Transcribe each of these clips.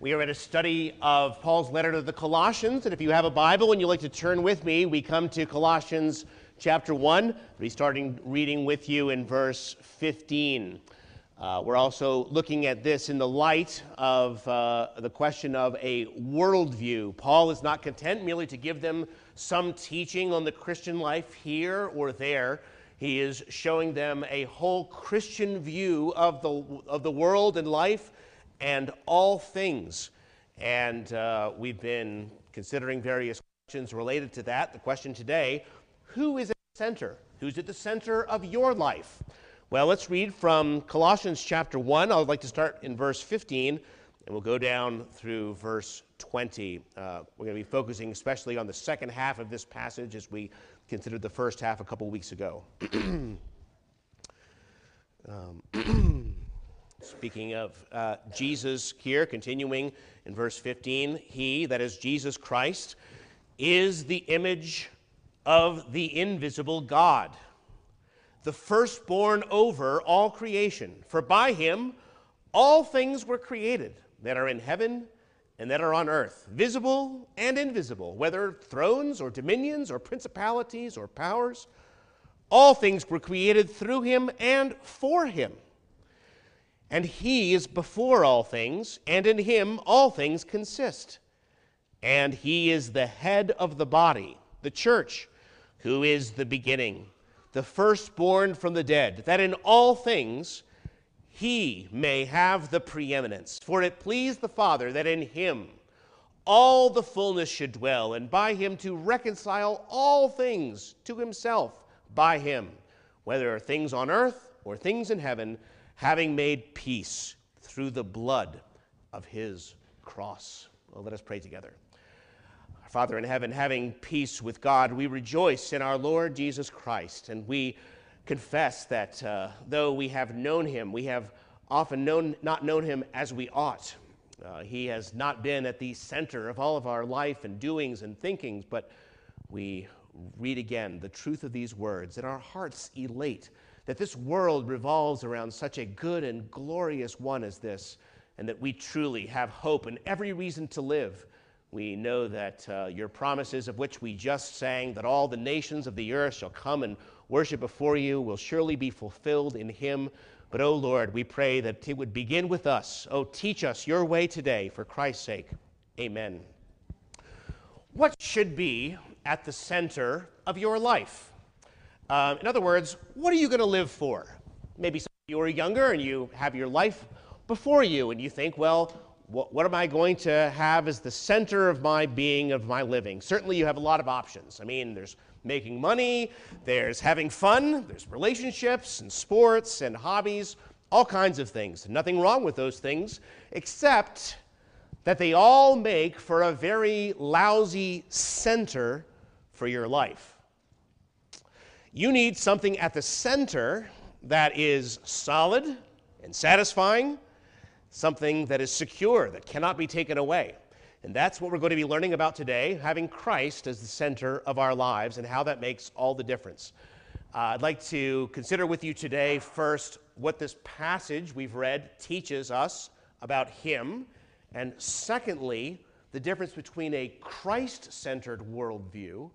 We are at a study of Paul's letter to the Colossians, and if you have a Bible and you'd like to turn with me, we come to Colossians chapter 1, We'll starting reading with you in verse 15. Uh, we're also looking at this in the light of uh, the question of a worldview. Paul is not content merely to give them some teaching on the Christian life here or there. He is showing them a whole Christian view of the, of the world and life and all things. And uh, we've been considering various questions related to that. The question today who is at the center? Who's at the center of your life? Well, let's read from Colossians chapter 1. I would like to start in verse 15, and we'll go down through verse 20. Uh, we're going to be focusing especially on the second half of this passage as we considered the first half a couple weeks ago. um, Speaking of uh, Jesus here, continuing in verse 15, he, that is Jesus Christ, is the image of the invisible God, the firstborn over all creation. For by him all things were created that are in heaven and that are on earth, visible and invisible, whether thrones or dominions or principalities or powers. All things were created through him and for him. And he is before all things, and in him all things consist. And he is the head of the body, the church, who is the beginning, the firstborn from the dead, that in all things he may have the preeminence. For it pleased the Father that in him all the fullness should dwell, and by him to reconcile all things to himself by him, whether things on earth or things in heaven having made peace through the blood of his cross. Well, let us pray together. Our Father in heaven, having peace with God, we rejoice in our Lord Jesus Christ, and we confess that uh, though we have known him, we have often known, not known him as we ought. Uh, he has not been at the center of all of our life and doings and thinkings, but we read again the truth of these words, and our hearts elate that this world revolves around such a good and glorious one as this, and that we truly have hope and every reason to live. We know that uh, your promises, of which we just sang, that all the nations of the earth shall come and worship before you, will surely be fulfilled in him. But, O oh Lord, we pray that it would begin with us. Oh, teach us your way today for Christ's sake. Amen. What should be at the center of your life? Um, in other words, what are you going to live for? Maybe some you are younger and you have your life before you, and you think, well, what, what am I going to have as the center of my being, of my living? Certainly, you have a lot of options. I mean, there's making money, there's having fun, there's relationships and sports and hobbies, all kinds of things. Nothing wrong with those things, except that they all make for a very lousy center for your life. You need something at the center that is solid and satisfying, something that is secure, that cannot be taken away. And that's what we're going to be learning about today, having Christ as the center of our lives and how that makes all the difference. Uh, I'd like to consider with you today first what this passage we've read teaches us about Him, and secondly, the difference between a Christ centered worldview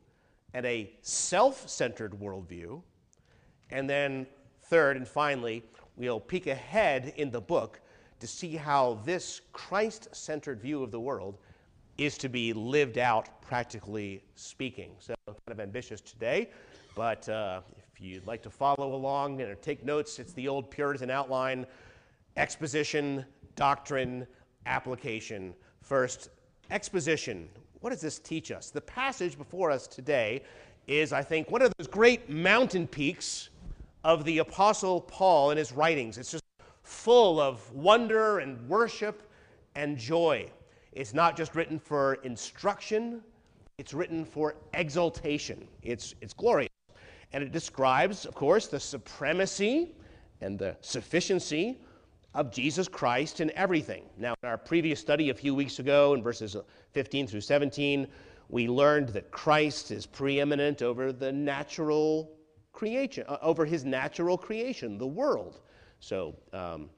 and a self centered worldview. And then, third and finally, we'll peek ahead in the book to see how this Christ centered view of the world is to be lived out, practically speaking. So, kind of ambitious today, but uh, if you'd like to follow along and take notes, it's the old Puritan outline exposition, doctrine, application. First, exposition. What does this teach us? The passage before us today is, I think, one of those great mountain peaks of the Apostle Paul in his writings. It's just full of wonder and worship and joy. It's not just written for instruction, it's written for exaltation. It's, it's glorious. And it describes, of course, the supremacy and the sufficiency of Jesus Christ in everything. Now, in our previous study a few weeks ago, in verses 15 through 17, we learned that Christ is preeminent over the natural creation, uh, over his natural creation, the world. So, um,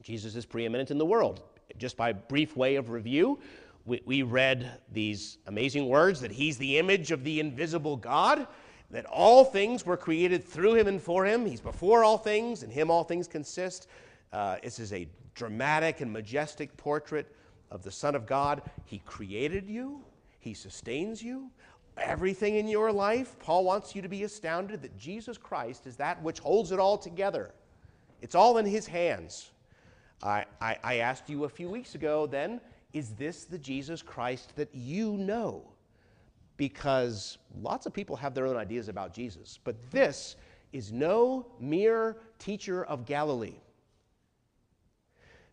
Jesus is preeminent in the world. just by brief way of review, we, we read these amazing words that He's the image of the invisible God, that all things were created through Him and for Him. He's before all things, and Him all things consist. Uh, this is a dramatic and majestic portrait of the Son of God. He created you, He sustains you. Everything in your life, Paul wants you to be astounded that Jesus Christ is that which holds it all together. It's all in His hands. I, I, I asked you a few weeks ago then, is this the Jesus Christ that you know? Because lots of people have their own ideas about Jesus, but this is no mere teacher of Galilee.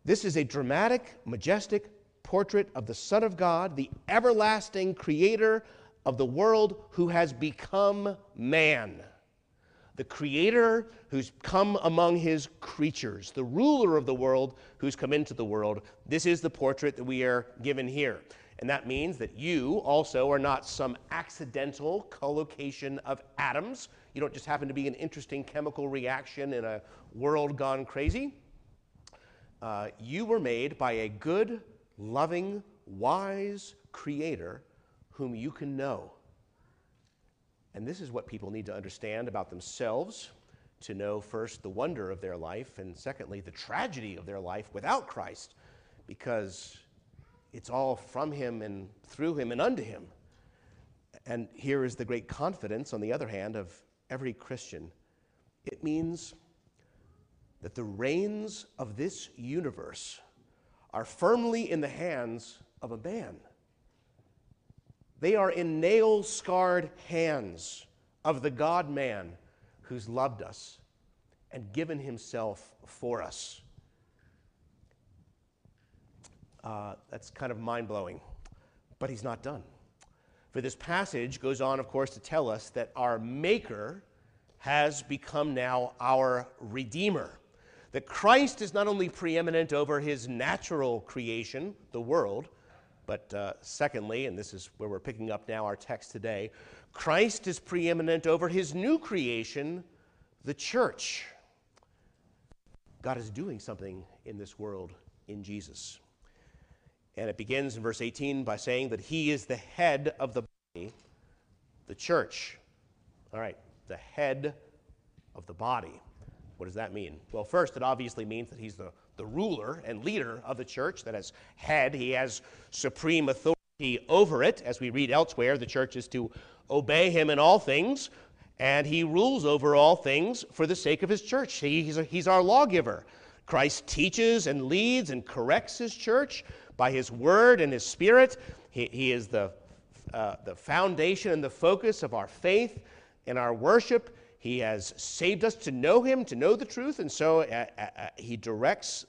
This is a dramatic, majestic portrait of the Son of God, the everlasting creator of the world who has become man the creator who's come among his creatures, the ruler of the world who's come into the world. This is the portrait that we are given here. And that means that you also are not some accidental collocation of atoms. You don't just happen to be an interesting chemical reaction in a world gone crazy. Uh, you were made by a good, loving, wise creator whom you can know. And this is what people need to understand about themselves to know first the wonder of their life, and secondly, the tragedy of their life without Christ, because it's all from Him and through Him and unto Him. And here is the great confidence, on the other hand, of every Christian it means that the reins of this universe are firmly in the hands of a man. They are in nail scarred hands of the God man who's loved us and given himself for us. Uh, that's kind of mind blowing. But he's not done. For this passage goes on, of course, to tell us that our Maker has become now our Redeemer. That Christ is not only preeminent over his natural creation, the world, but uh, secondly, and this is where we're picking up now our text today, Christ is preeminent over his new creation, the church. God is doing something in this world in Jesus. And it begins in verse 18 by saying that he is the head of the body, the church. All right, the head of the body. What does that mean? Well, first, it obviously means that he's the the ruler and leader of the church, that as head, he has supreme authority over it. As we read elsewhere, the church is to obey him in all things, and he rules over all things for the sake of his church. He's, a, he's our lawgiver. Christ teaches and leads and corrects his church by his word and his spirit. He, he is the, uh, the foundation and the focus of our faith and our worship. He has saved us to know Him, to know the truth, and so uh, uh, uh, He directs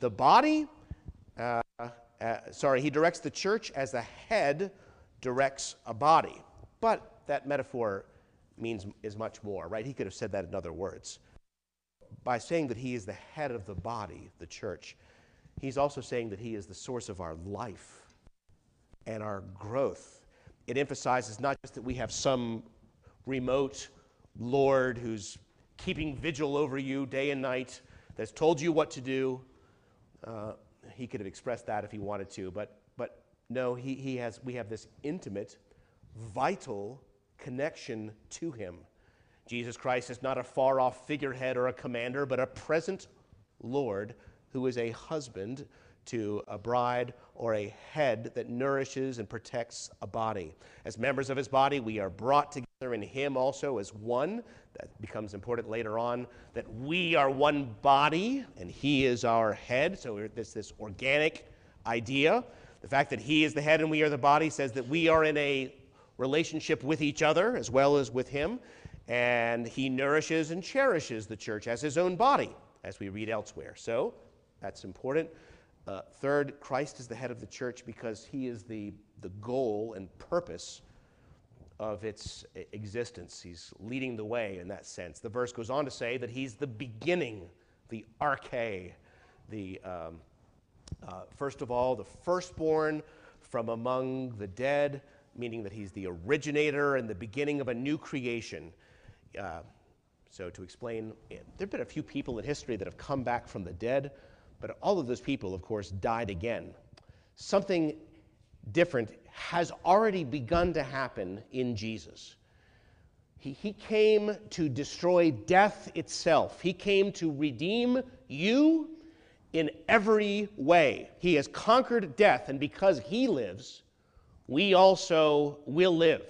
the body. Uh, uh, sorry, He directs the church as the head directs a body. But that metaphor means is much more, right? He could have said that in other words. By saying that He is the head of the body, the church, He's also saying that He is the source of our life and our growth. It emphasizes not just that we have some remote Lord who's keeping vigil over you day and night, that's told you what to do. Uh, he could have expressed that if he wanted to, but, but no, he, he has, we have this intimate, vital connection to him. Jesus Christ is not a far off figurehead or a commander, but a present Lord who is a husband to a bride or a head that nourishes and protects a body. As members of his body, we are brought together in him also as one. That becomes important later on that we are one body and he is our head. So there's this organic idea. The fact that he is the head and we are the body says that we are in a relationship with each other as well as with him. And he nourishes and cherishes the church as his own body, as we read elsewhere. So that's important. Uh, third, Christ is the head of the church because he is the, the goal and purpose of its existence. He's leading the way in that sense. The verse goes on to say that he's the beginning, the arche, the, um, uh, first of all, the firstborn from among the dead, meaning that he's the originator and the beginning of a new creation. Uh, so, to explain, there have been a few people in history that have come back from the dead. But all of those people, of course, died again. Something different has already begun to happen in Jesus. He, he came to destroy death itself, He came to redeem you in every way. He has conquered death, and because He lives, we also will live.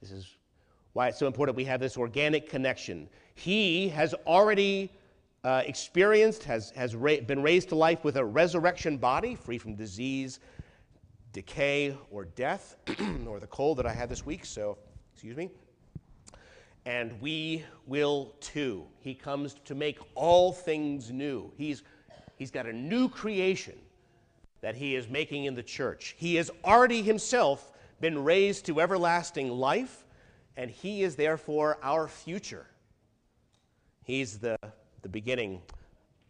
This is why it's so important we have this organic connection. He has already uh, experienced, has, has ra- been raised to life with a resurrection body, free from disease, decay, or death, or the cold that I had this week, so excuse me. And we will too. He comes to make all things new. He's, he's got a new creation that he is making in the church. He has already himself been raised to everlasting life, and he is therefore our future. He's the, the beginning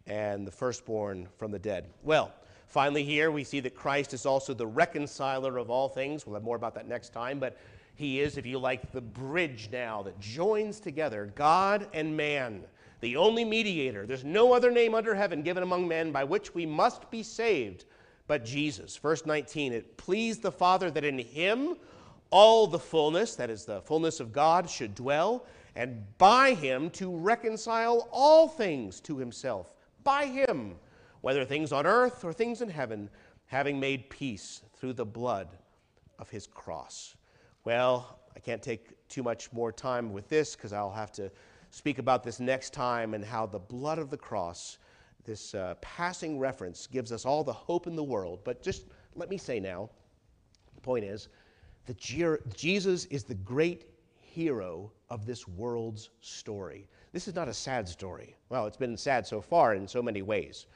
and the firstborn from the dead. Well, finally, here we see that Christ is also the reconciler of all things. We'll have more about that next time, but he is, if you like, the bridge now that joins together God and man, the only mediator. There's no other name under heaven given among men by which we must be saved but Jesus. Verse 19, it pleased the Father that in him all the fullness, that is the fullness of God, should dwell, and by him to reconcile all things to himself. By him, whether things on earth or things in heaven, having made peace through the blood of his cross. Well, I can't take too much more time with this because I'll have to speak about this next time and how the blood of the cross this uh, passing reference gives us all the hope in the world. But just let me say now the point is that Jesus is the great hero of this world's story. This is not a sad story. Well, it's been sad so far in so many ways.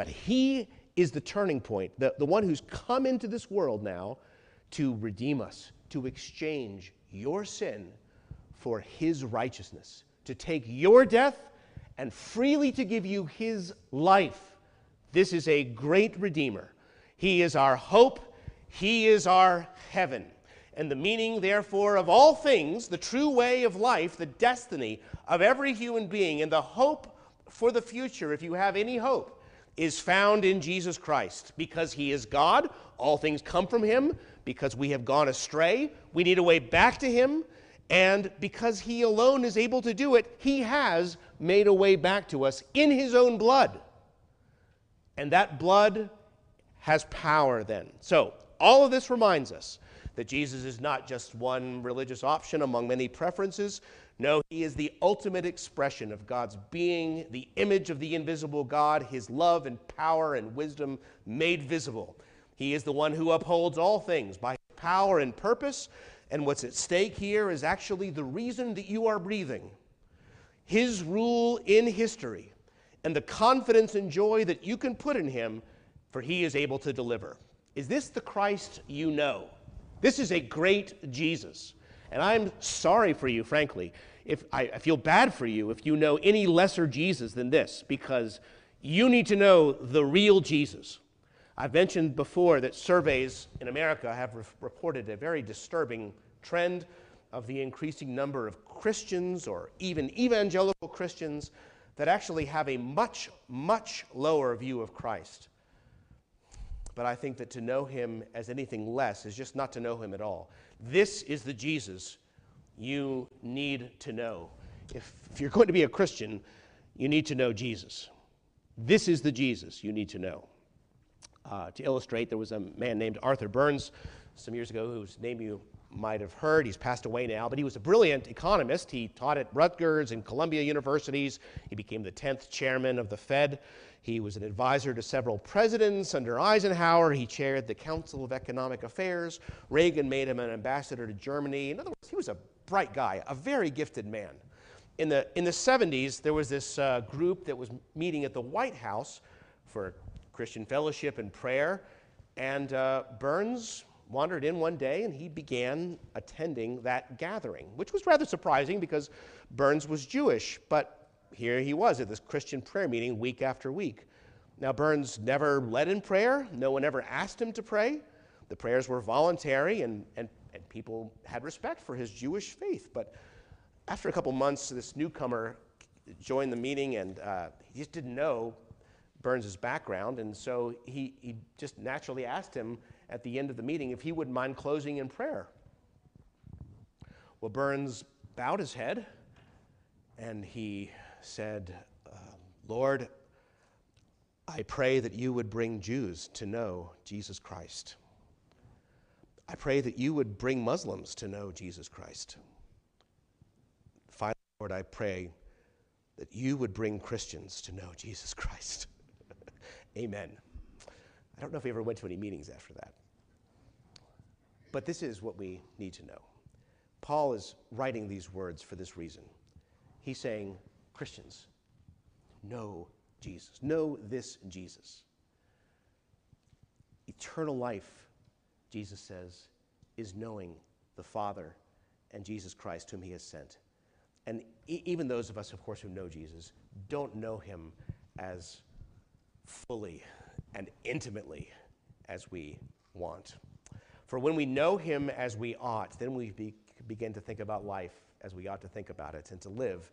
But he is the turning point, the, the one who's come into this world now to redeem us, to exchange your sin for his righteousness, to take your death and freely to give you his life. This is a great Redeemer. He is our hope, he is our heaven. And the meaning, therefore, of all things, the true way of life, the destiny of every human being, and the hope for the future, if you have any hope, is found in Jesus Christ. Because he is God, all things come from him. Because we have gone astray, we need a way back to him. And because he alone is able to do it, he has made a way back to us in his own blood. And that blood has power then. So, all of this reminds us that Jesus is not just one religious option among many preferences. No, he is the ultimate expression of God's being, the image of the invisible God, his love and power and wisdom made visible. He is the one who upholds all things by power and purpose and what's at stake here is actually the reason that you are breathing. His rule in history and the confidence and joy that you can put in Him, for He is able to deliver. Is this the Christ you know? This is a great Jesus. And I'm sorry for you, frankly. If I, I feel bad for you if you know any lesser Jesus than this, because you need to know the real Jesus. I've mentioned before that surveys in America have re- reported a very disturbing trend of the increasing number of Christians or even evangelical Christians that actually have a much, much lower view of Christ. But I think that to know him as anything less is just not to know him at all. This is the Jesus you need to know. If, if you're going to be a Christian, you need to know Jesus. This is the Jesus you need to know. Uh, to illustrate, there was a man named Arthur Burns some years ago whose name you might have heard. He's passed away now, but he was a brilliant economist. He taught at Rutgers and Columbia universities. He became the 10th chairman of the Fed. He was an advisor to several presidents under Eisenhower. He chaired the Council of Economic Affairs. Reagan made him an ambassador to Germany. In other words, he was a bright guy, a very gifted man. In the, in the 70s, there was this uh, group that was meeting at the White House for Christian fellowship and prayer. And uh, Burns wandered in one day and he began attending that gathering, which was rather surprising because Burns was Jewish. But here he was at this Christian prayer meeting week after week. Now, Burns never led in prayer, no one ever asked him to pray. The prayers were voluntary, and, and, and people had respect for his Jewish faith. But after a couple months, this newcomer joined the meeting, and uh, he just didn't know Burns' background, and so he, he just naturally asked him at the end of the meeting if he wouldn't mind closing in prayer. Well, Burns bowed his head and he said, uh, Lord, I pray that you would bring Jews to know Jesus Christ. I pray that you would bring Muslims to know Jesus Christ. Finally, Lord, I pray that you would bring Christians to know Jesus Christ. Amen. I don't know if we ever went to any meetings after that. But this is what we need to know. Paul is writing these words for this reason. He's saying, Christians, know Jesus. Know this Jesus. Eternal life, Jesus says, is knowing the Father and Jesus Christ, whom he has sent. And e- even those of us, of course, who know Jesus, don't know him as fully and intimately as we want. For when we know him as we ought, then we be, begin to think about life as we ought to think about it and to live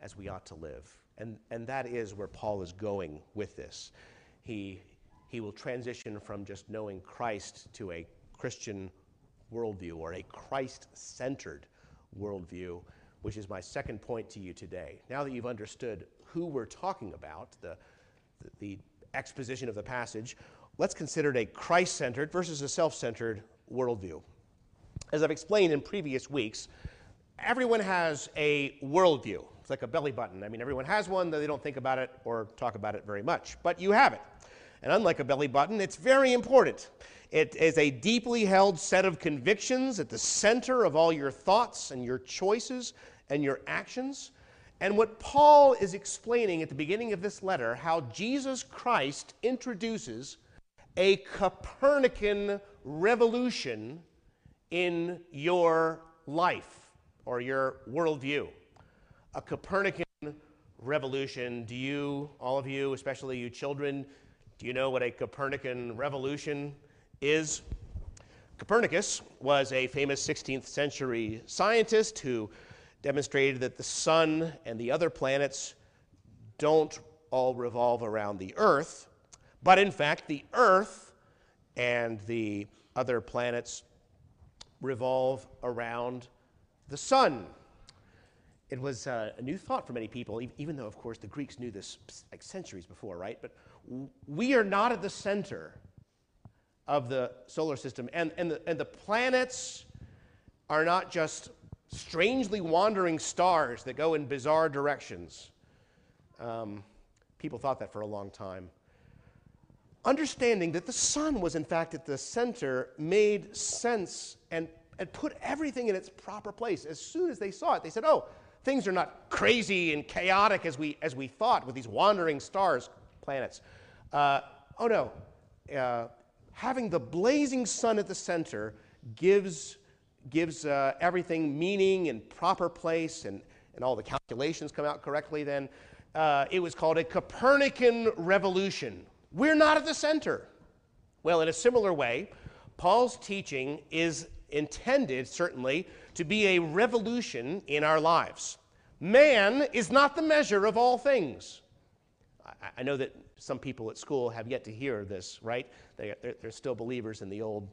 as we ought to live. And, and that is where Paul is going with this. He, he will transition from just knowing Christ to a Christian worldview or a Christ centered worldview, which is my second point to you today. Now that you've understood who we're talking about, the, the, the exposition of the passage, let's consider it a Christ centered versus a self centered worldview. As I've explained in previous weeks, everyone has a worldview. It's like a belly button. I mean, everyone has one, though they don't think about it or talk about it very much. But you have it. And unlike a belly button, it's very important. It is a deeply held set of convictions at the center of all your thoughts and your choices and your actions. And what Paul is explaining at the beginning of this letter, how Jesus Christ introduces a Copernican revolution in your life or your worldview. A Copernican revolution. Do you, all of you, especially you children, do you know what a Copernican revolution is? Copernicus was a famous 16th century scientist who demonstrated that the sun and the other planets don't all revolve around the Earth, but in fact, the Earth and the other planets revolve around the sun. It was uh, a new thought for many people, even though, of course, the Greeks knew this like centuries before, right? But we are not at the center of the solar system, and, and, the, and the planets are not just strangely wandering stars that go in bizarre directions. Um, people thought that for a long time. Understanding that the sun was, in fact, at the center made sense and, and put everything in its proper place. As soon as they saw it, they said, Oh, things are not crazy and chaotic as we, as we thought with these wandering stars, planets. Uh, oh, no. Uh, having the blazing sun at the center gives gives uh, everything meaning and proper place, and, and all the calculations come out correctly, then uh, it was called a Copernican revolution. We're not at the center. Well, in a similar way, Paul's teaching is intended, certainly, to be a revolution in our lives. Man is not the measure of all things. I, know that some people at school have yet to hear this, right? They, they're, they're still believers in the old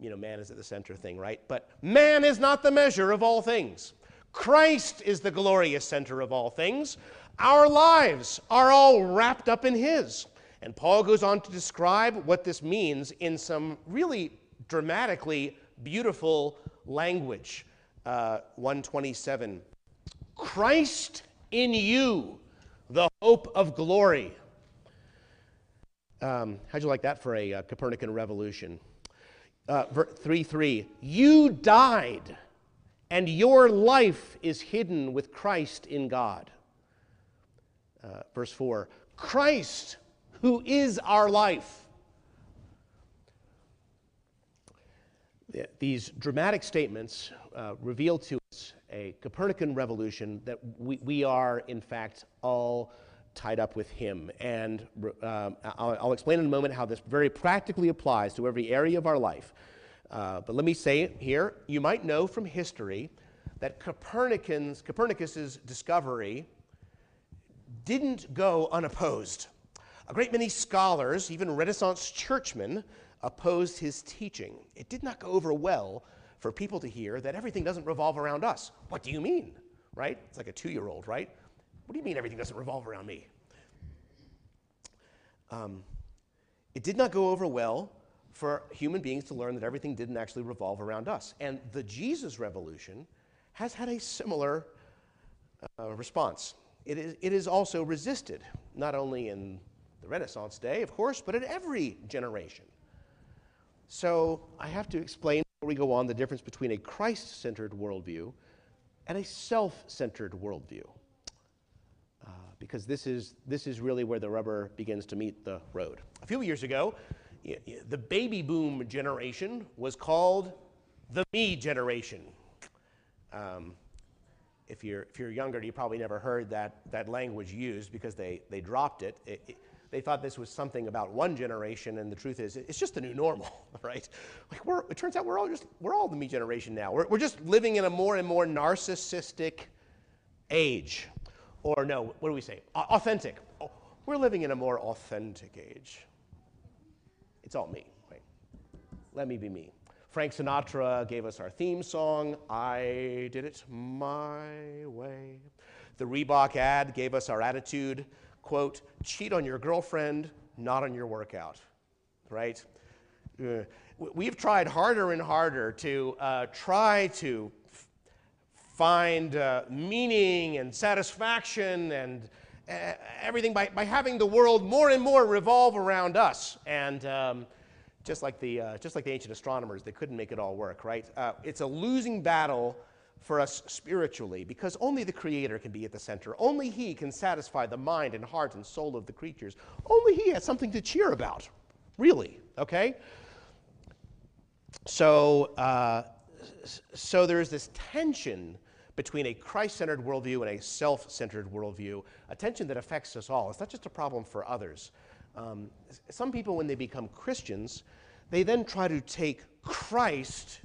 you know, man is at the center thing, right? But man is not the measure of all things. Christ is the glorious center of all things. Our lives are all wrapped up in His. And Paul goes on to describe what this means in some really dramatically beautiful language. Uh, 127. Christ in you, hope of glory. Um, how'd you like that for a uh, Copernican revolution? uh, 3 3. You died, and your life is hidden with Christ in God. Uh, verse 4. Christ, who is our life. These dramatic statements uh, reveal to us a Copernican revolution that we, we are, in fact, all tied up with Him. And um, I'll, I'll, explain in a moment how this very practically applies to every area of our life. Uh, but let me say here. You might know from history that Copernicus, Copernicus's discovery didn't go unopposed. A great many scholars, even Renaissance churchmen, opposed his teaching. It did not go over well for people to hear that everything doesn't revolve around us. What do you mean? Right? It's like a two year old, right? What do you mean everything doesn't revolve around me? Um, it did not go over well for human beings to learn that everything didn't actually revolve around us. And the Jesus revolution has had a similar uh, response. It is, it is also resisted, not only in the Renaissance day, of course, but in every generation. So I have to explain before we go on the difference between a Christ centered worldview and a self centered worldview. Because this is, this is really where the rubber begins to meet the road. A few years ago, the baby boom generation was called the me generation. Um, if you're, if you're younger, you probably never heard that, that language used because they, they dropped it. It, it. They thought this was something about one generation, and the truth is, it's just the new normal, right? Like we're, it turns out we're all just we're all the me generation now. We're, we're just living in a more and more narcissistic age, or no, what do we say? authentic. Oh, we're living in a more authentic age. It's all me, right? Let me be me. Frank Sinatra gave us our theme song, I Did It My Way. The Reebok ad gave us our attitude, quote, cheat on your girlfriend, not on your workout, right? Uh, we've tried harder and harder to uh, try to find uh, meaning and satisfaction and uh, everything by, by having the world more and more revolve around us. And um, just like the, uh, just like the ancient astronomers, they couldn't make it all work, right? Uh, it's a losing battle for us spiritually because only the Creator can be at the center. Only He can satisfy the mind and heart and soul of the creatures. Only He has something to cheer about, really, okay? So, uh, so there's this tension between a Christ centered worldview and a self centered worldview, a tension that affects us all. It's not just a problem for others. Um, some people, when they become Christians, they then try to take Christ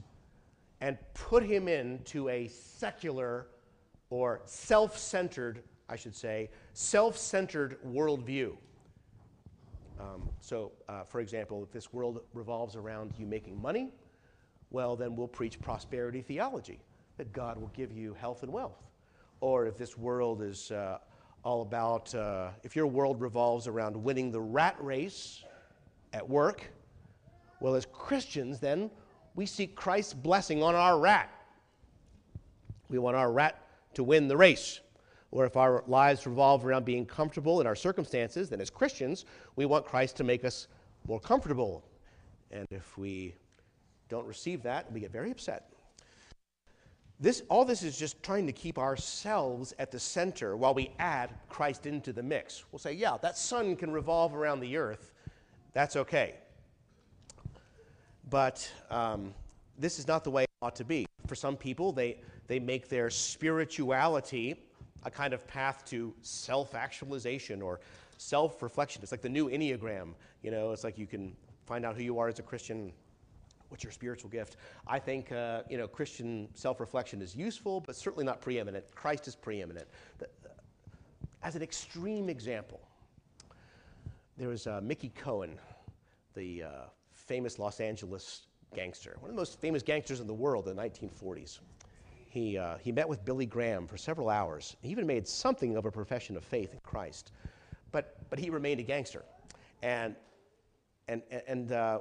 and put him into a secular or self centered, I should say, self centered worldview. Um, so, uh, for example, if this world revolves around you making money, well, then we'll preach prosperity theology, that God will give you health and wealth. Or if this world is uh, all about uh, if your world revolves around winning the rat race at work, well, as Christians, then we seek Christ's blessing on our rat. We want our rat to win the race. Or if our lives revolve around being comfortable in our circumstances, then as Christians, we want Christ to make us more comfortable. And if we don't receive that, we get very upset. This, all this is just trying to keep ourselves at the center while we add Christ into the mix. We'll say, yeah, that sun can revolve around the earth. That's okay. But um, this is not the way it ought to be. For some people, they, they make their spirituality a kind of path to self actualization or self reflection. It's like the new Enneagram. You know, it's like you can find out who you are as a Christian What's your spiritual gift? I think uh, you know Christian self-reflection is useful, but certainly not preeminent. Christ is preeminent. As an extreme example, there was uh, Mickey Cohen, the uh, famous Los Angeles gangster, one of the most famous gangsters in the world in the 1940s. He, uh, he met with Billy Graham for several hours. He even made something of a profession of faith in Christ, but, but he remained a gangster. And, and, and uh,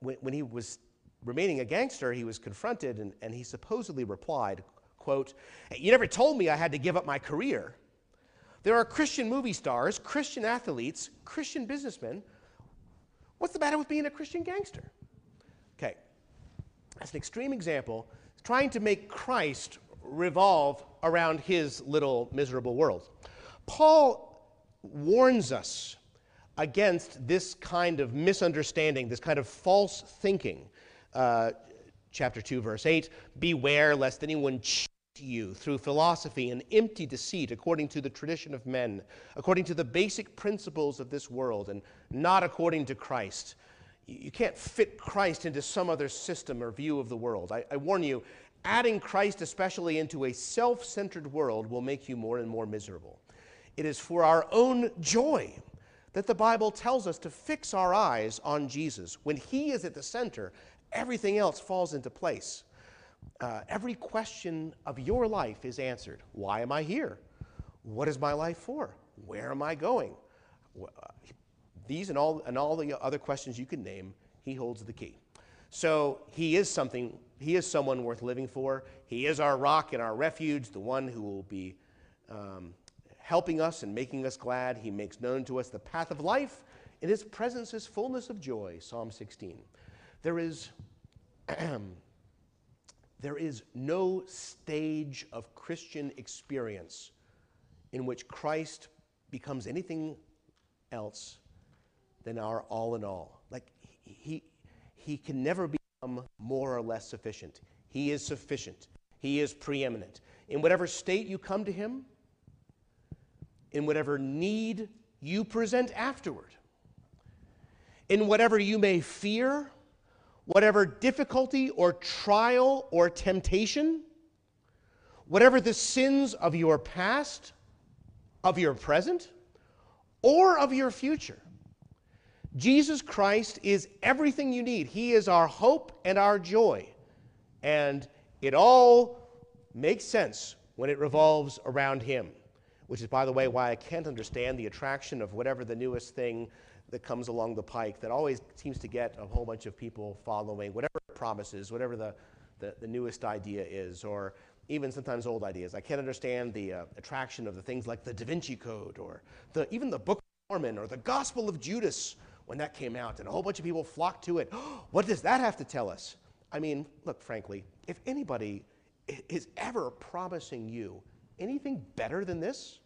when, when he was remaining a gangster, he was confronted and, and he supposedly replied, quote, You never told me I had to give up my career. There are Christian movie stars, Christian athletes, Christian businessmen. What's the matter with being a Christian gangster? Okay, that's an extreme example, trying to make Christ revolve around his little miserable world. Paul warns us against this kind of misunderstanding, this kind of false thinking uh, chapter 2, verse 8 Beware lest anyone cheat you through philosophy and empty deceit according to the tradition of men, according to the basic principles of this world, and not according to Christ. You can't fit Christ into some other system or view of the world. I, I warn you, adding Christ especially into a self centered world will make you more and more miserable. It is for our own joy that the Bible tells us to fix our eyes on Jesus. When He is at the center, everything else falls into place. Uh, every question of your life is answered. Why am I here? What is my life for? Where am I going? These and all, and all the other questions you can name, He holds the key. So He is something, He is someone worth living for. He is our rock and our refuge, the one who will be. Um, helping us and making us glad. He makes known to us the path of life. In his presence is fullness of joy, Psalm 16. There is, there is no stage of Christian experience in which Christ becomes anything else than our all in all. Like he, he can never become more or less sufficient. He is sufficient. He is preeminent. In whatever state you come to him, in whatever need you present afterward. In whatever you may fear, whatever difficulty or trial or temptation, whatever the sins of your past, of your present, or of your future. Jesus Christ is everything you need. He is our hope and our joy. And it all makes sense when it revolves around Him which is, by the way, why I can't understand the attraction of whatever the newest thing that comes along the pike that always seems to get a whole bunch of people following, whatever it promises, whatever the, the, the newest idea is, or even sometimes old ideas. I can't understand the uh, attraction of the things like the Da Vinci Code, or the, even the Book of Mormon, or the Gospel of Judas when that came out, and a whole bunch of people flocked to it. what does that have to tell us? I mean, look, frankly, if anybody is ever promising you anything better than this?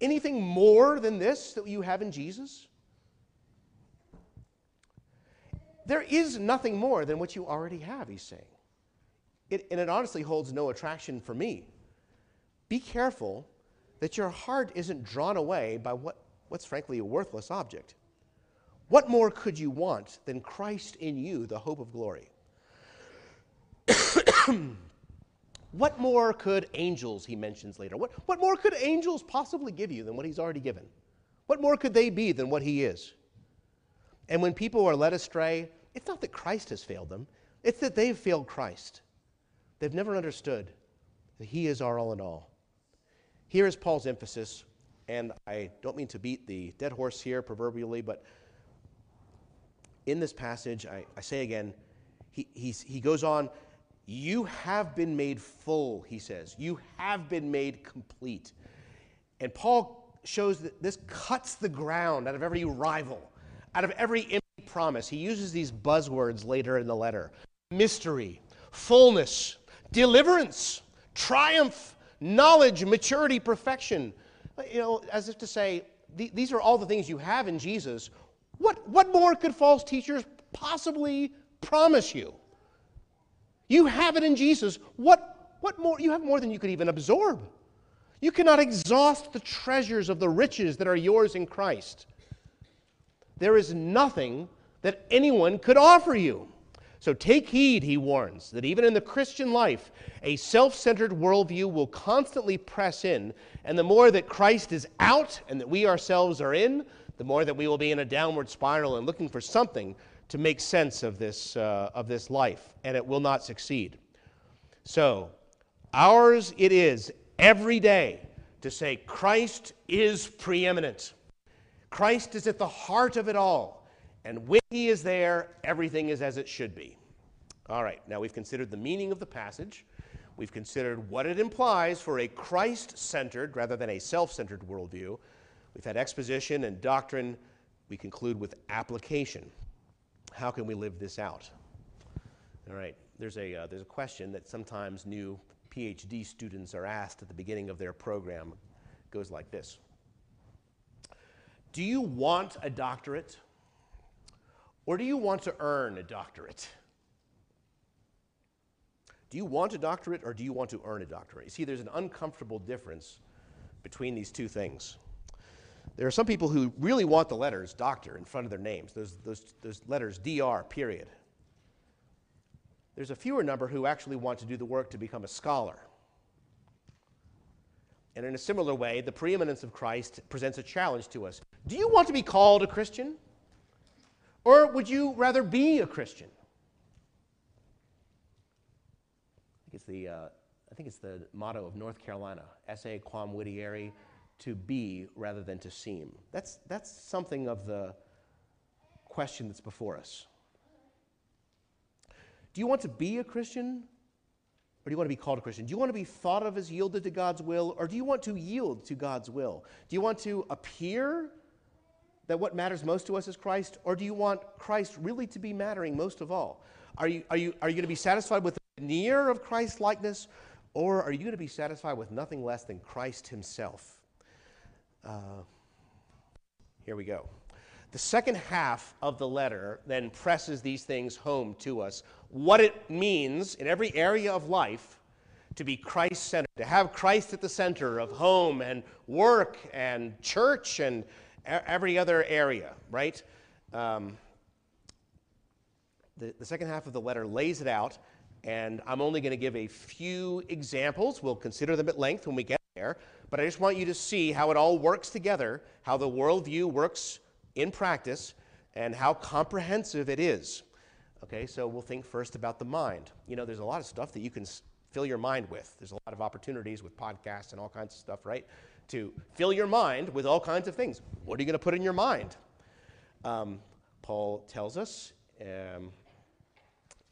Anything more than this that you have in Jesus? There is nothing more than what you already have, he's saying. It, and it honestly holds no attraction for me. Be careful that your heart isn't drawn away by what, what's frankly a worthless object. What more could you want than Christ in you, the hope of glory? What more could angels, he mentions later, what, what more could angels possibly give you than what he's already given? What more could they be than what he is? And when people are led astray, it's not that Christ has failed them, it's that they've failed Christ. They've never understood that he is our all in all. Here is Paul's emphasis, and I don't mean to beat the dead horse here proverbially, but in this passage, I, I say again, he, he goes on you have been made full, he says. You have been made complete. And Paul shows that this cuts the ground out of every rival, out of every promise. He uses these buzzwords later in the letter mystery, fullness, deliverance, triumph, knowledge, maturity, perfection. You know, as if to say, these are all the things you have in Jesus. What, what more could false teachers possibly promise you? You have it in Jesus. What, what more? You have more than you could even absorb. You cannot exhaust the treasures of the riches that are yours in Christ. There is nothing that anyone could offer you. So take heed, he warns, that even in the Christian life, a self centered worldview will constantly press in. And the more that Christ is out and that we ourselves are in, the more that we will be in a downward spiral and looking for something to make sense of this, uh, of this life, and it will not succeed. So, ours it is every day to say, Christ is preeminent. Christ is at the heart of it all. And when he is there, everything is as it should be. All right, now we've considered the meaning of the passage. We've considered what it implies for a Christ centered rather than a self centered worldview. We've had exposition and doctrine. We conclude with application how can we live this out? All right, there's a, uh, there's a question that sometimes new PhD students are asked at the beginning of their program. It goes like this Do you want a doctorate? Or do you want to earn a doctorate? Do you want a doctorate or do you want to earn a doctorate? You see, there's an uncomfortable difference between these two things. There are some people who really want the letters doctor in front of their names, those, those, those letters DR, period. There's a fewer number who actually want to do the work to become a scholar. And in a similar way, the preeminence of Christ presents a challenge to us. Do you want to be called a Christian? Or would you rather be a Christian? I think it's the, uh, I think it's the motto of North Carolina, esse quam videri, to be rather than to seem. That's, that's something of the question that's before us. Do you want to be a Christian? Or do you want to be called a Christian? Do you want to be thought of as yielded to God's will? Or do you want to yield to God's will? Do you want to appear that what matters most to us is Christ? Or do you want Christ really to be mattering most of all? Are you, are you, are you going to be satisfied with the near of Christ likeness? Or are you going to be satisfied with nothing less than Christ Himself? Uh, here we go. The second half of the letter then presses these things home to us what it means in every area of life to be Christ centered, to have Christ at the center of home and work and church and every other area, right? Um, the, the second half of the letter lays it out, and I'm only going to give a few examples. We'll consider them at length when we get there, but I just want you to see how it all works together, how the worldview works in practice and how comprehensive it is. Okay, so we'll think first about the mind. You know, there's a lot of stuff that you can fill your mind with. There's a lot of opportunities with podcasts and all kinds of stuff, right? To fill your mind with all kinds of things. What are you going to put in your mind? Um, Paul tells us um,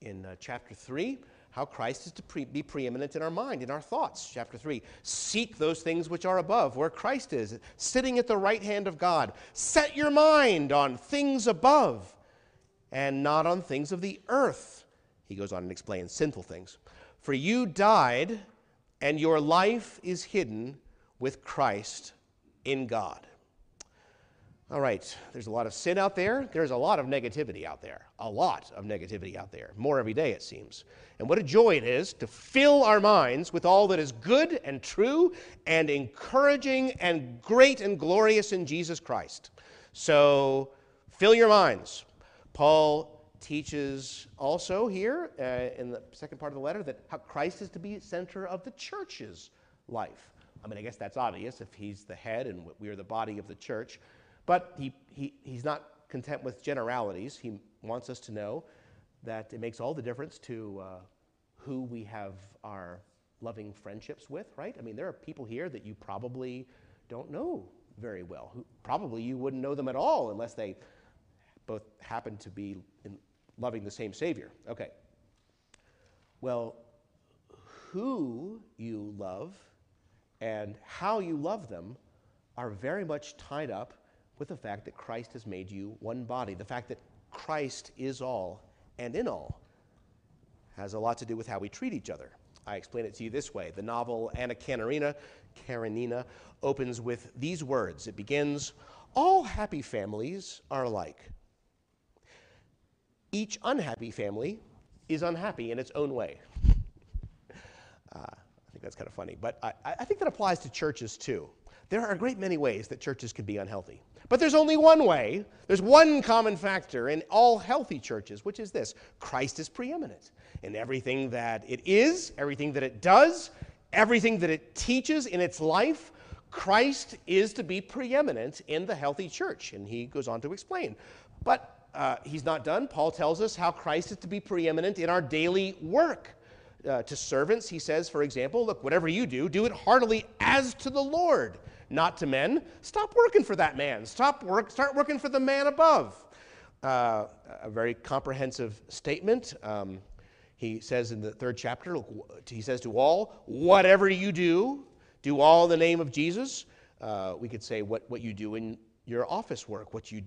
in uh, chapter 3 how Christ is to pre- be preeminent in our mind, in our thoughts. Chapter 3 Seek those things which are above, where Christ is, sitting at the right hand of God. Set your mind on things above and not on things of the earth. He goes on and explains sinful things. For you died, and your life is hidden with Christ in God. All right, there's a lot of sin out there. There's a lot of negativity out there. A lot of negativity out there. More every day, it seems. And what a joy it is to fill our minds with all that is good and true and encouraging and great and glorious in Jesus Christ. So fill your minds. Paul teaches also here uh, in the second part of the letter that how Christ is to be center of the church's life. I mean, I guess that's obvious if he's the head and we are the body of the church. But he, he, he's not content with generalities. He wants us to know that it makes all the difference to uh, who we have our loving friendships with, right? I mean, there are people here that you probably don't know very well. Who, probably you wouldn't know them at all unless they both happen to be loving the same Savior. Okay. Well, who you love and how you love them are very much tied up with the fact that Christ has made you one body. The fact that Christ is all and in all has a lot to do with how we treat each other. I explain it to you this way. The novel Anna Karenina, Karenina opens with these words. It begins, all happy families are alike. Each unhappy family is unhappy in its own way. Uh, I think that's kind of funny, but I, I think that applies to churches too. There are a great many ways that churches can be unhealthy. But there's only one way. There's one common factor in all healthy churches, which is this Christ is preeminent in everything that it is, everything that it does, everything that it teaches in its life. Christ is to be preeminent in the healthy church. And he goes on to explain. But uh, he's not done. Paul tells us how Christ is to be preeminent in our daily work. Uh, to servants, he says, for example, look, whatever you do, do it heartily as to the Lord not to men. Stop working for that man. Stop work, start working for the man above. Uh, a very comprehensive statement. Um, he says in the third chapter, he says to all, whatever you do, do all in the name of Jesus. Uh, we could say what, what you do in your office work, what you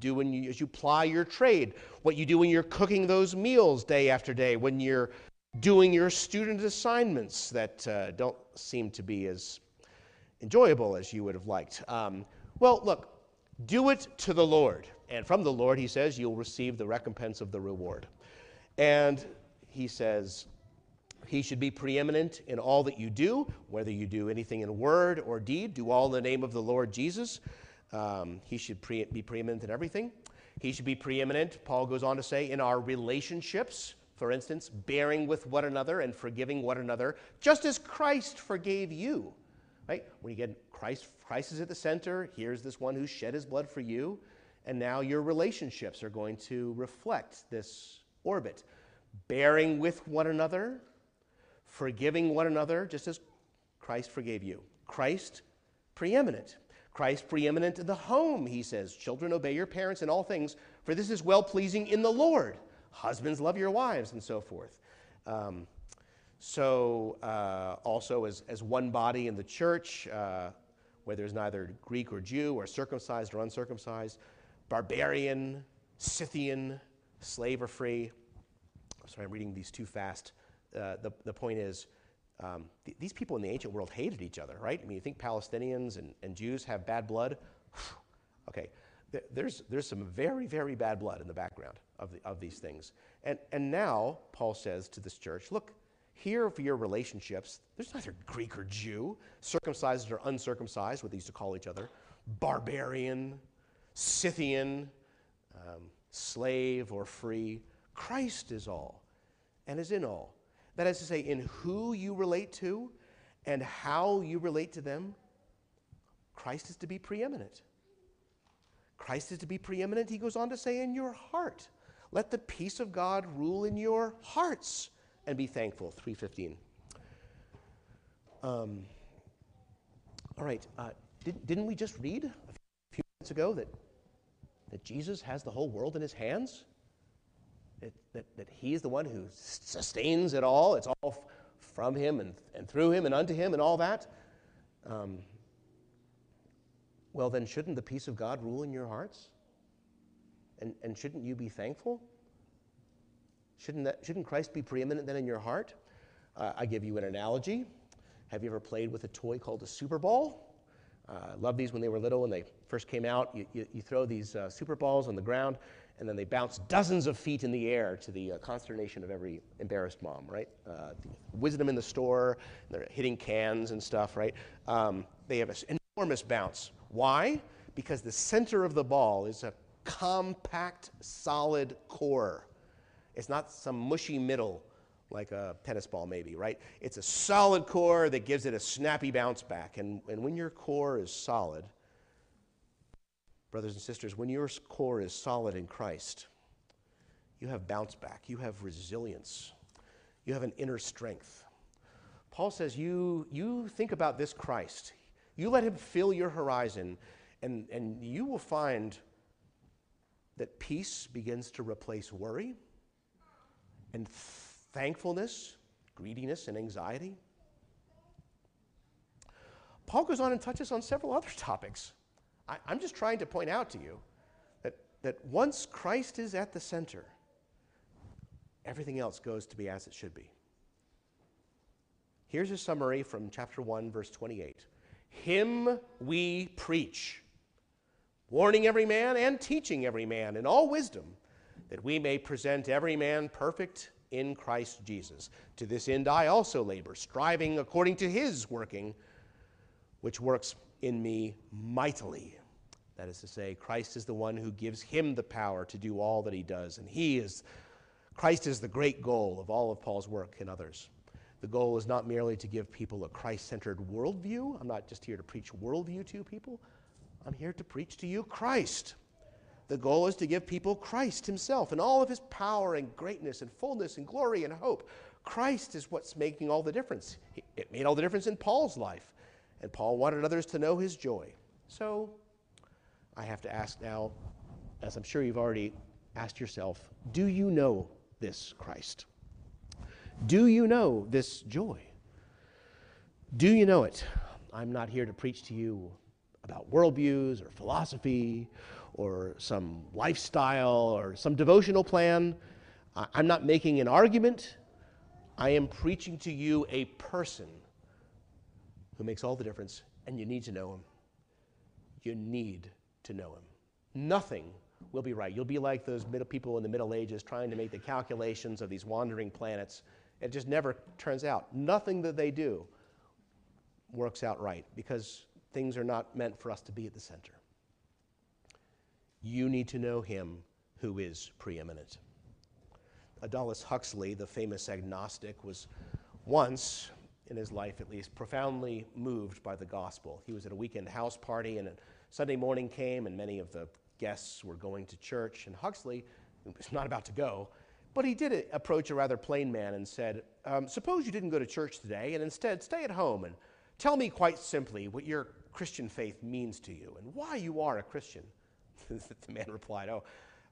do when you, as you ply your trade, what you do when you're cooking those meals day after day, when you're doing your student assignments that uh, don't seem to be as enjoyable as you would have liked. Um, well, look, do it to the Lord. And from the Lord, he says, you'll receive the recompense of the reward. And he says, he should be preeminent in all that you do, whether you do anything in word or deed, do all in the name of the Lord Jesus. Um, he should pre- be preeminent in everything. He should be preeminent, Paul goes on to say, in our relationships. For instance, bearing with one another and forgiving one another, just as Christ forgave you. Right? When you get Christ, Christ is at the center, here's this one who shed his blood for you, and now your relationships are going to reflect this orbit. Bearing with one another, forgiving one another, just as Christ forgave you. Christ preeminent. Christ preeminent in the home, he says. Children, obey your parents in all things, for this is well pleasing in the Lord. Husbands, love your wives, and so forth. Um, so, uh, also as, as one body in the church, uh, where there's neither Greek or Jew, or circumcised or uncircumcised, barbarian, Scythian, slave or free. Sorry, I'm reading these too fast. Uh, the, the point is, um, th- these people in the ancient world hated each other, right? I mean, you think Palestinians and, and Jews have bad blood? okay, Th- there's, there's some very, very bad blood in the background of, the, of these things. And, and now, Paul says to this church, look, here for your relationships, there's neither Greek or Jew, circumcised or uncircumcised, what they used to call each other, barbarian, Scythian, um, slave or free. Christ is all and is in all. That is to say, in who you relate to and how you relate to them, Christ is to be preeminent. Christ is to be preeminent, he goes on to say, in your heart. Let the peace of God rule in your hearts and be thankful. 315. Um, all right, uh, did, didn't we just read a few minutes ago that, that Jesus has the whole world in his hands? That, that, that he is the one who sustains it all. It's all f- from him and, and through him and unto him and all that. Um, well, then, shouldn't the peace of God rule in your hearts? And, and shouldn't you be thankful? Shouldn't, that, shouldn't Christ be preeminent then in your heart? Uh, I give you an analogy. Have you ever played with a toy called a Super Ball? Uh, I loved these when they were little. When they first came out, you, you, you throw these uh, Super Balls on the ground, and then they bounce dozens of feet in the air to the uh, consternation of every embarrassed mom, right? Uh, wisdom in the store, they're hitting cans and stuff, right? Um, they have an enormous bounce. Why? Because the center of the ball is a compact, solid core. It's not some mushy middle like a tennis ball, maybe, right? It's a solid core that gives it a snappy bounce back. And, and when your core is solid, brothers and sisters, when your core is solid in Christ, you have bounce back, you have resilience, you have an inner strength. Paul says, You, you think about this Christ, you let him fill your horizon, and, and you will find that peace begins to replace worry and thankfulness, greediness, and anxiety. Paul goes on and touches on several other topics. I, am just trying to point out to you that, that once Christ is at the center, everything else goes to be as it should be. Here's a summary from chapter 1, verse 28. Him we preach, warning every man and teaching every man in all wisdom, that we may present every man perfect in Christ Jesus. To this end I also labor, striving according to his working, which works in me mightily. That is to say, Christ is the one who gives him the power to do all that he does. And he is, Christ is the great goal of all of Paul's work and others. The goal is not merely to give people a Christ centered worldview. I'm not just here to preach worldview to people, I'm here to preach to you Christ. The goal is to give people Christ Himself and all of His power and greatness and fullness and glory and hope. Christ is what's making all the difference. It made all the difference in Paul's life, and Paul wanted others to know his joy. So I have to ask now, as I'm sure you've already asked yourself, do you know this Christ? Do you know this joy? Do you know it? I'm not here to preach to you about worldviews or philosophy or some lifestyle or some devotional plan. I'm not making an argument. I am preaching to you a person who makes all the difference, and you need to know him. You need to know him. Nothing will be right. You'll be like those people in the Middle Ages trying to make the calculations of these wandering planets. It just never turns out. Nothing that they do works out right because things are not meant for us to be at the center. You need to know him who is preeminent. Aldous Huxley, the famous agnostic, was once in his life, at least, profoundly moved by the gospel. He was at a weekend house party, and Sunday morning came, and many of the guests were going to church. And Huxley was not about to go, but he did approach a rather plain man and said, um, Suppose you didn't go to church today, and instead stay at home and tell me quite simply what your Christian faith means to you and why you are a Christian. the man replied, Oh,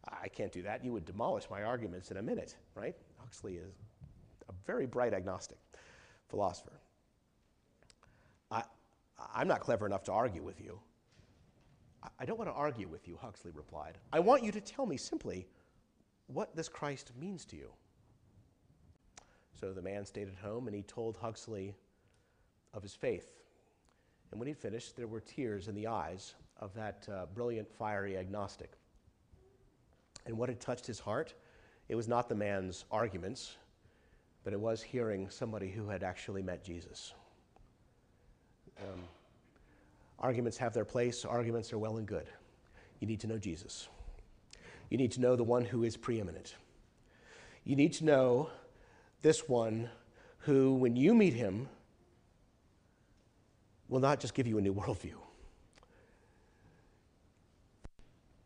I can't do that. You would demolish my arguments in a minute, right? Huxley is a very bright agnostic philosopher. I, I'm not clever enough to argue with you. I don't want to argue with you, Huxley replied. I want you to tell me simply what this Christ means to you. So the man stayed at home and he told Huxley of his faith. And when he finished, there were tears in the eyes of that uh, brilliant, fiery agnostic. And what had touched his heart? It was not the man's arguments, but it was hearing somebody who had actually met Jesus. Um, arguments have their place, arguments are well and good. You need to know Jesus. You need to know the one who is preeminent. You need to know this one who, when you meet him, will not just give you a new worldview.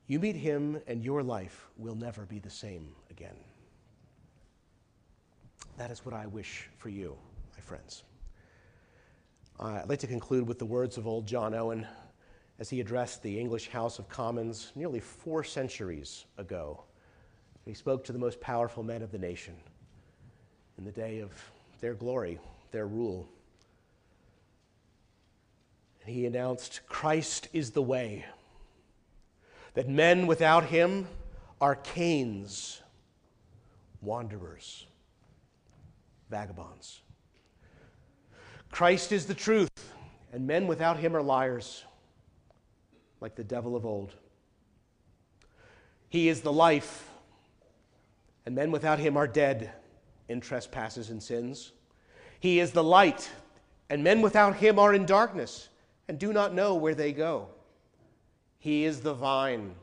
You meet him, and your life will never be the same again. That is what I wish for you, my friends. Uh, I'd like to conclude with the words of old John Owen as he addressed the English House of Commons nearly four centuries ago. He spoke to the most powerful men of the nation in the day of their glory, their rule. And he announced Christ is the way, that men without him are Cains, wanderers, vagabonds. Christ is the truth, and men without him are liars like the devil of old. He is the life, and men without him are dead in trespasses and sins. He is the light, and men without him are in darkness and do not know where they go. He is the vine.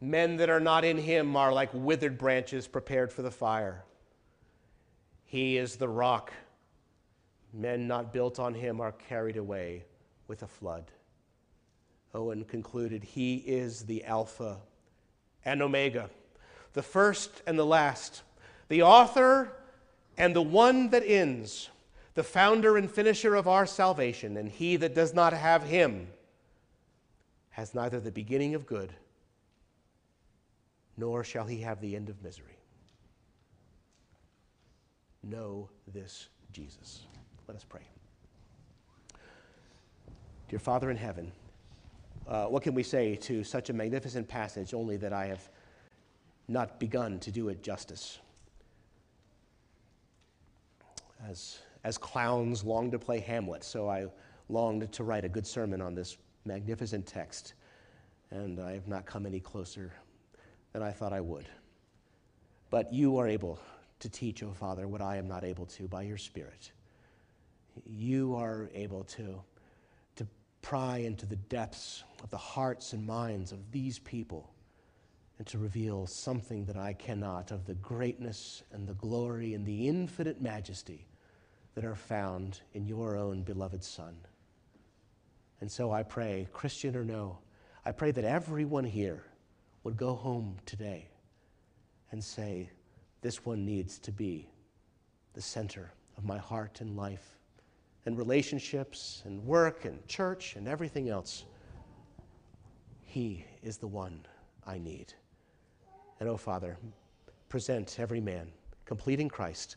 Men that are not in him are like withered branches prepared for the fire. He is the rock. Men not built on him are carried away with a flood. Owen concluded, He is the Alpha and Omega, the first and the last, the author and the one that ends, the founder and finisher of our salvation. And he that does not have him has neither the beginning of good, nor shall he have the end of misery. Know this Jesus. Let us pray. Dear Father in heaven, uh, what can we say to such a magnificent passage, only that I have not begun to do it justice? As, as clowns long to play Hamlet, so I longed to write a good sermon on this magnificent text, and I have not come any closer than I thought I would. But you are able to teach, O oh Father, what I am not able to by your Spirit. You are able to pry into the depths of the hearts and minds of these people and to reveal something that I cannot of the greatness and the glory and the infinite majesty that are found in your own beloved Son. And so I pray, Christian or no, I pray that everyone here would go home today and say, This one needs to be the center of my heart and life and relationships and work and church and everything else. He is the one I need. And oh, Father, present every man, complete in Christ,